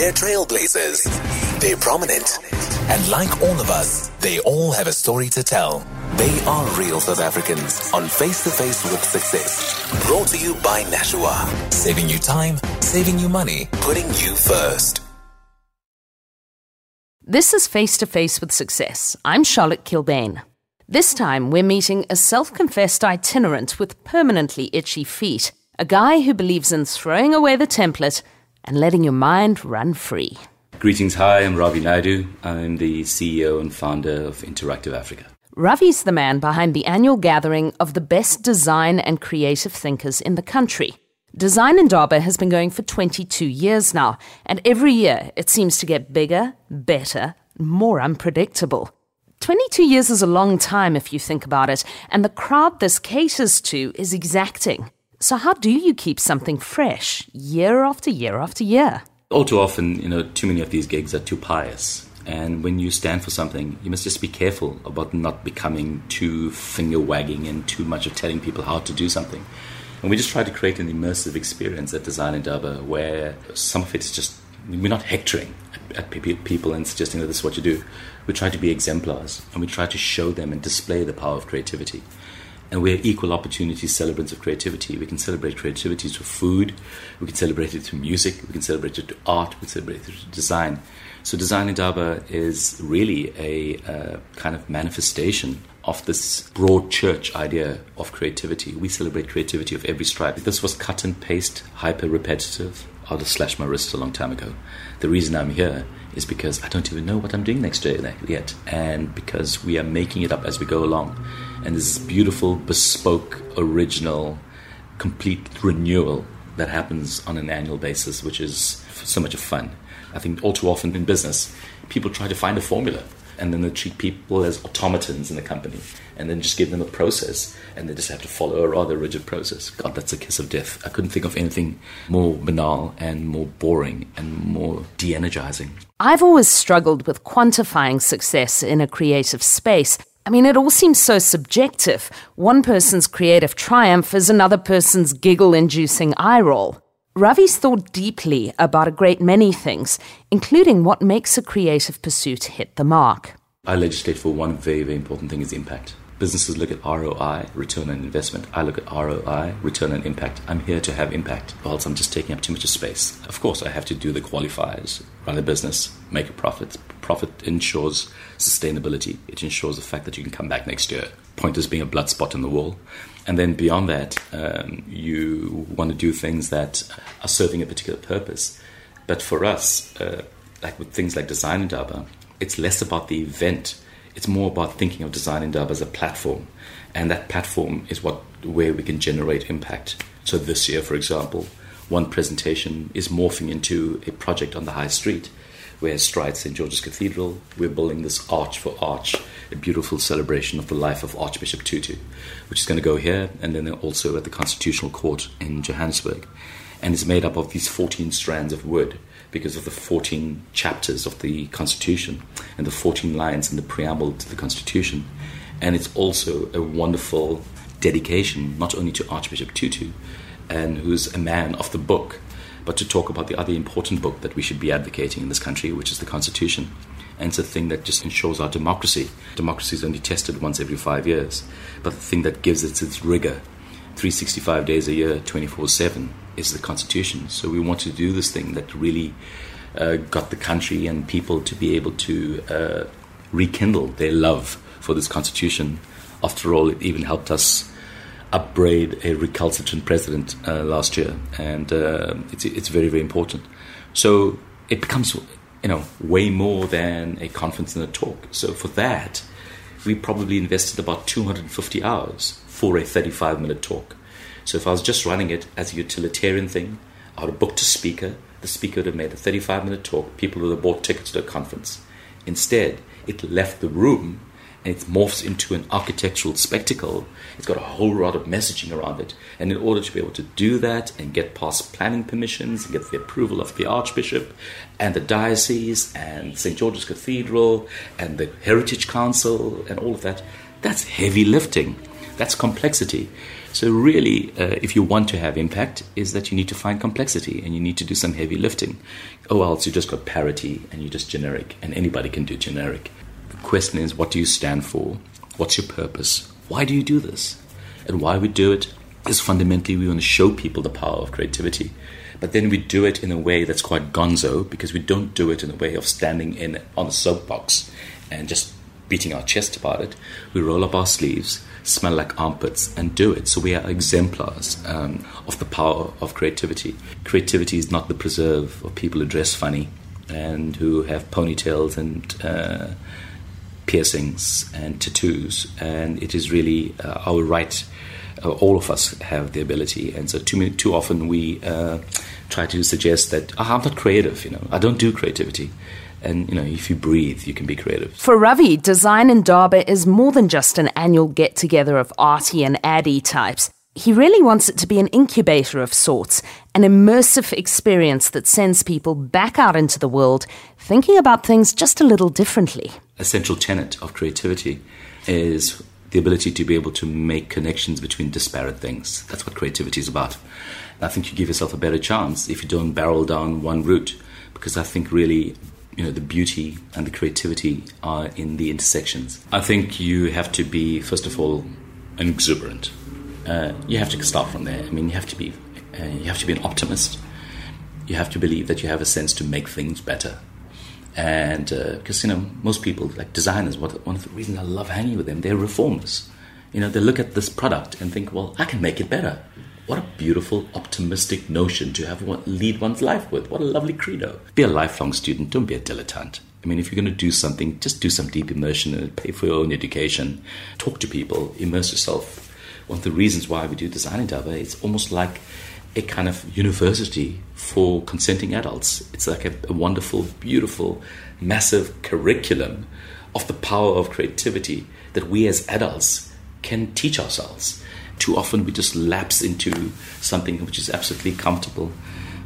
They're trailblazers. They're prominent. And like all of us, they all have a story to tell. They are real South Africans on Face to Face with Success. Brought to you by Nashua. Saving you time, saving you money, putting you first. This is Face to Face with Success. I'm Charlotte Kilbane. This time, we're meeting a self confessed itinerant with permanently itchy feet, a guy who believes in throwing away the template and letting your mind run free. Greetings, hi, I'm Ravi Naidu. I'm the CEO and founder of Interactive Africa. Ravi's the man behind the annual gathering of the best design and creative thinkers in the country. Design in Indaba has been going for 22 years now, and every year it seems to get bigger, better, more unpredictable. 22 years is a long time if you think about it, and the crowd this caters to is exacting. So, how do you keep something fresh year after year after year? All too often, you know, too many of these gigs are too pious. And when you stand for something, you must just be careful about not becoming too finger wagging and too much of telling people how to do something. And we just try to create an immersive experience at Design in Indaba where some of it is just, we're not hectoring at, people and suggesting that this is what you do. We try to be exemplars and we try to show them and display the power of creativity. And we're equal opportunity celebrants of creativity. We can celebrate creativity through food, we can celebrate it through music, we can celebrate it through art, we can celebrate it through design. So, Design Indaba is really a uh, kind of manifestation of this broad church idea of creativity. We celebrate creativity of every stripe. This was cut and paste, hyper repetitive. I'd have slashed my wrists a long time ago. The reason I'm here is because I don't even know what I'm doing next year yet, and because we are making it up as we go along. And this beautiful, bespoke, original, complete renewal that happens on an annual basis, which is so much of fun. I think all too often in business, people try to find a formula and then they treat people as automatons in the company and then just give them a process and they just have to follow a rather rigid process. God, that's a kiss of death. I couldn't think of anything more banal and more boring and more de energizing. I've always struggled with quantifying success in a creative space. I mean, it all seems so subjective. One person's creative triumph is another person's giggle inducing eye roll. Ravi's thought deeply about a great many things, including what makes a creative pursuit hit the mark. I legislate for one very, very important thing is impact. Businesses look at ROI, return on investment. I look at ROI, return on impact. I'm here to have impact, whilst I'm just taking up too much space. Of course, I have to do the qualifiers, run a business, make a profit. Profit ensures sustainability. It ensures the fact that you can come back next year. Point is being a blood spot on the wall. And then beyond that, um, you want to do things that are serving a particular purpose. But for us, uh, like with things like Design Indaba, it's less about the event. It's more about thinking of Design Indaba as a platform. And that platform is what where we can generate impact. So this year, for example, one presentation is morphing into a project on the high street where Stride St. George's Cathedral, we're building this arch for arch, a beautiful celebration of the life of Archbishop Tutu, which is going to go here and then also at the Constitutional Court in Johannesburg. And it's made up of these 14 strands of wood because of the 14 chapters of the Constitution and the 14 lines in the preamble to the Constitution. And it's also a wonderful dedication, not only to Archbishop Tutu, and who's a man of the book, but to talk about the other important book that we should be advocating in this country, which is the Constitution. And it's a thing that just ensures our democracy. Democracy is only tested once every five years, but the thing that gives it its rigor, 365 days a year, 24 7, is the Constitution. So we want to do this thing that really uh, got the country and people to be able to uh, rekindle their love for this Constitution. After all, it even helped us upbraid a recalcitrant president uh, last year, and uh, it's it's very very important. So it becomes you know way more than a conference and a talk. So for that, we probably invested about 250 hours for a 35 minute talk. So if I was just running it as a utilitarian thing, I would have booked a speaker. The speaker would have made a 35 minute talk. People would have bought tickets to the conference. Instead, it left the room and it morphs into an architectural spectacle. It's got a whole lot of messaging around it. And in order to be able to do that and get past planning permissions and get the approval of the Archbishop and the diocese and St. George's Cathedral and the Heritage Council and all of that, that's heavy lifting. That's complexity. So really, uh, if you want to have impact, is that you need to find complexity and you need to do some heavy lifting. Oh, else you just got parity and you're just generic, and anybody can do generic. The question is, what do you stand for? What's your purpose? Why do you do this? And why we do it is fundamentally we want to show people the power of creativity. But then we do it in a way that's quite gonzo because we don't do it in a way of standing in on a soapbox and just beating our chest about it. We roll up our sleeves, smell like armpits, and do it. So we are exemplars um, of the power of creativity. Creativity is not the preserve of people who dress funny and who have ponytails and uh, piercings and tattoos, and it is really uh, our right. Uh, all of us have the ability, and so too too often we uh, try to suggest that oh, I'm not creative. You know, I don't do creativity. And you know, if you breathe, you can be creative. For Ravi, Design Indaba is more than just an annual get together of arty and addy types. He really wants it to be an incubator of sorts, an immersive experience that sends people back out into the world thinking about things just a little differently. A central tenet of creativity is the ability to be able to make connections between disparate things. That's what creativity is about. I think you give yourself a better chance if you don't barrel down one route, because I think really you know the beauty and the creativity are in the intersections. I think you have to be first of all exuberant. Uh, you have to start from there. I mean, you have to be uh, you have to be an optimist. You have to believe that you have a sense to make things better. And because uh, you know most people like designers, what, one of the reasons I love hanging with them, they're reformers. You know, they look at this product and think, well, I can make it better. What a beautiful, optimistic notion to have one, lead one's life with. What a lovely credo. Be a lifelong student, don't be a dilettante. I mean, if you're going to do something, just do some deep immersion and pay for your own education. Talk to people, immerse yourself. One of the reasons why we do Design Indaba, it's almost like a kind of university for consenting adults. It's like a, a wonderful, beautiful, massive curriculum of the power of creativity that we as adults can teach ourselves too often we just lapse into something which is absolutely comfortable.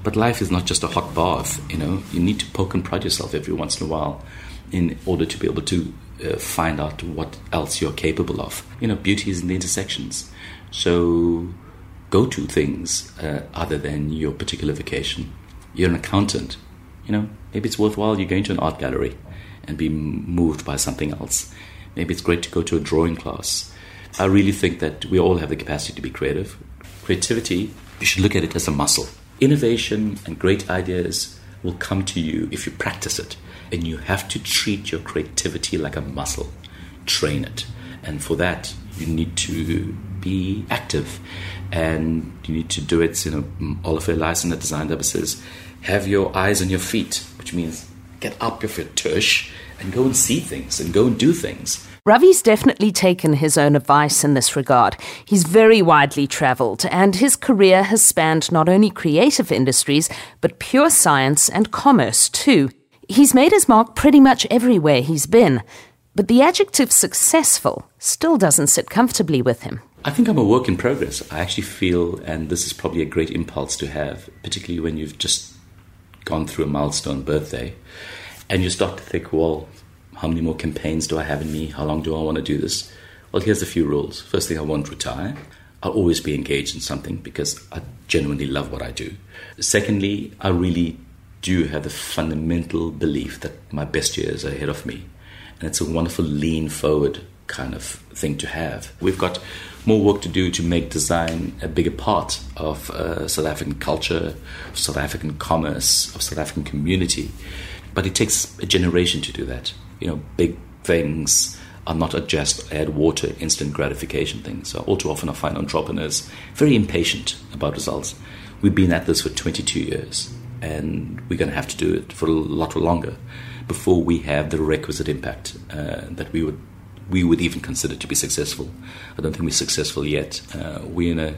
But life is not just a hot bath, you know. You need to poke and prod yourself every once in a while in order to be able to uh, find out what else you're capable of. You know, beauty is in the intersections. So go to things uh, other than your particular vocation. You're an accountant, you know, maybe it's worthwhile you going to an art gallery and be moved by something else. Maybe it's great to go to a drawing class I really think that we all have the capacity to be creative. Creativity, you should look at it as a muscle. Innovation and great ideas will come to you if you practice it. And you have to treat your creativity like a muscle, train it. And for that, you need to be active and you need to do it. You know, Oliver in the design Indaba says, have your eyes on your feet, which means get up off your tush and go and see things and go and do things. Ravi's definitely taken his own advice in this regard. He's very widely travelled, and his career has spanned not only creative industries, but pure science and commerce too. He's made his mark pretty much everywhere he's been. But the adjective successful still doesn't sit comfortably with him. I think I'm a work in progress. I actually feel, and this is probably a great impulse to have, particularly when you've just gone through a milestone birthday, and you start to think, well, how many more campaigns do I have in me? How long do I want to do this? Well, here's a few rules. First thing, I won't retire. I'll always be engaged in something because I genuinely love what I do. Secondly, I really do have the fundamental belief that my best years are ahead of me. And it's a wonderful lean forward kind of thing to have. We've got more work to do to make design a bigger part of uh, South African culture, South African commerce, of South African community. But it takes a generation to do that you know, big things are not a just add water, instant gratification things. So all too often I find entrepreneurs very impatient about results. We've been at this for 22 years, and we're going to have to do it for a lot longer before we have the requisite impact uh, that we would we would even consider to be successful. I don't think we're successful yet. Uh, we're in a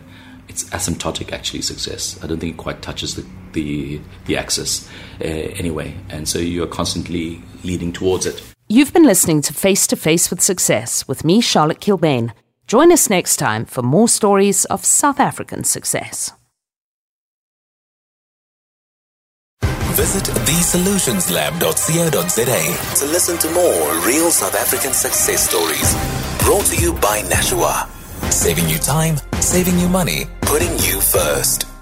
it's asymptotic actually success. I don't think it quite touches the the, the axis uh, anyway, and so you are constantly leading towards it. You've been listening to Face to Face with Success with me, Charlotte Kilbane. Join us next time for more stories of South African success. Visit thesolutionsLab.co.za to listen to more real South African success stories. Brought to you by Nashua. Saving you time, saving you money, putting you first.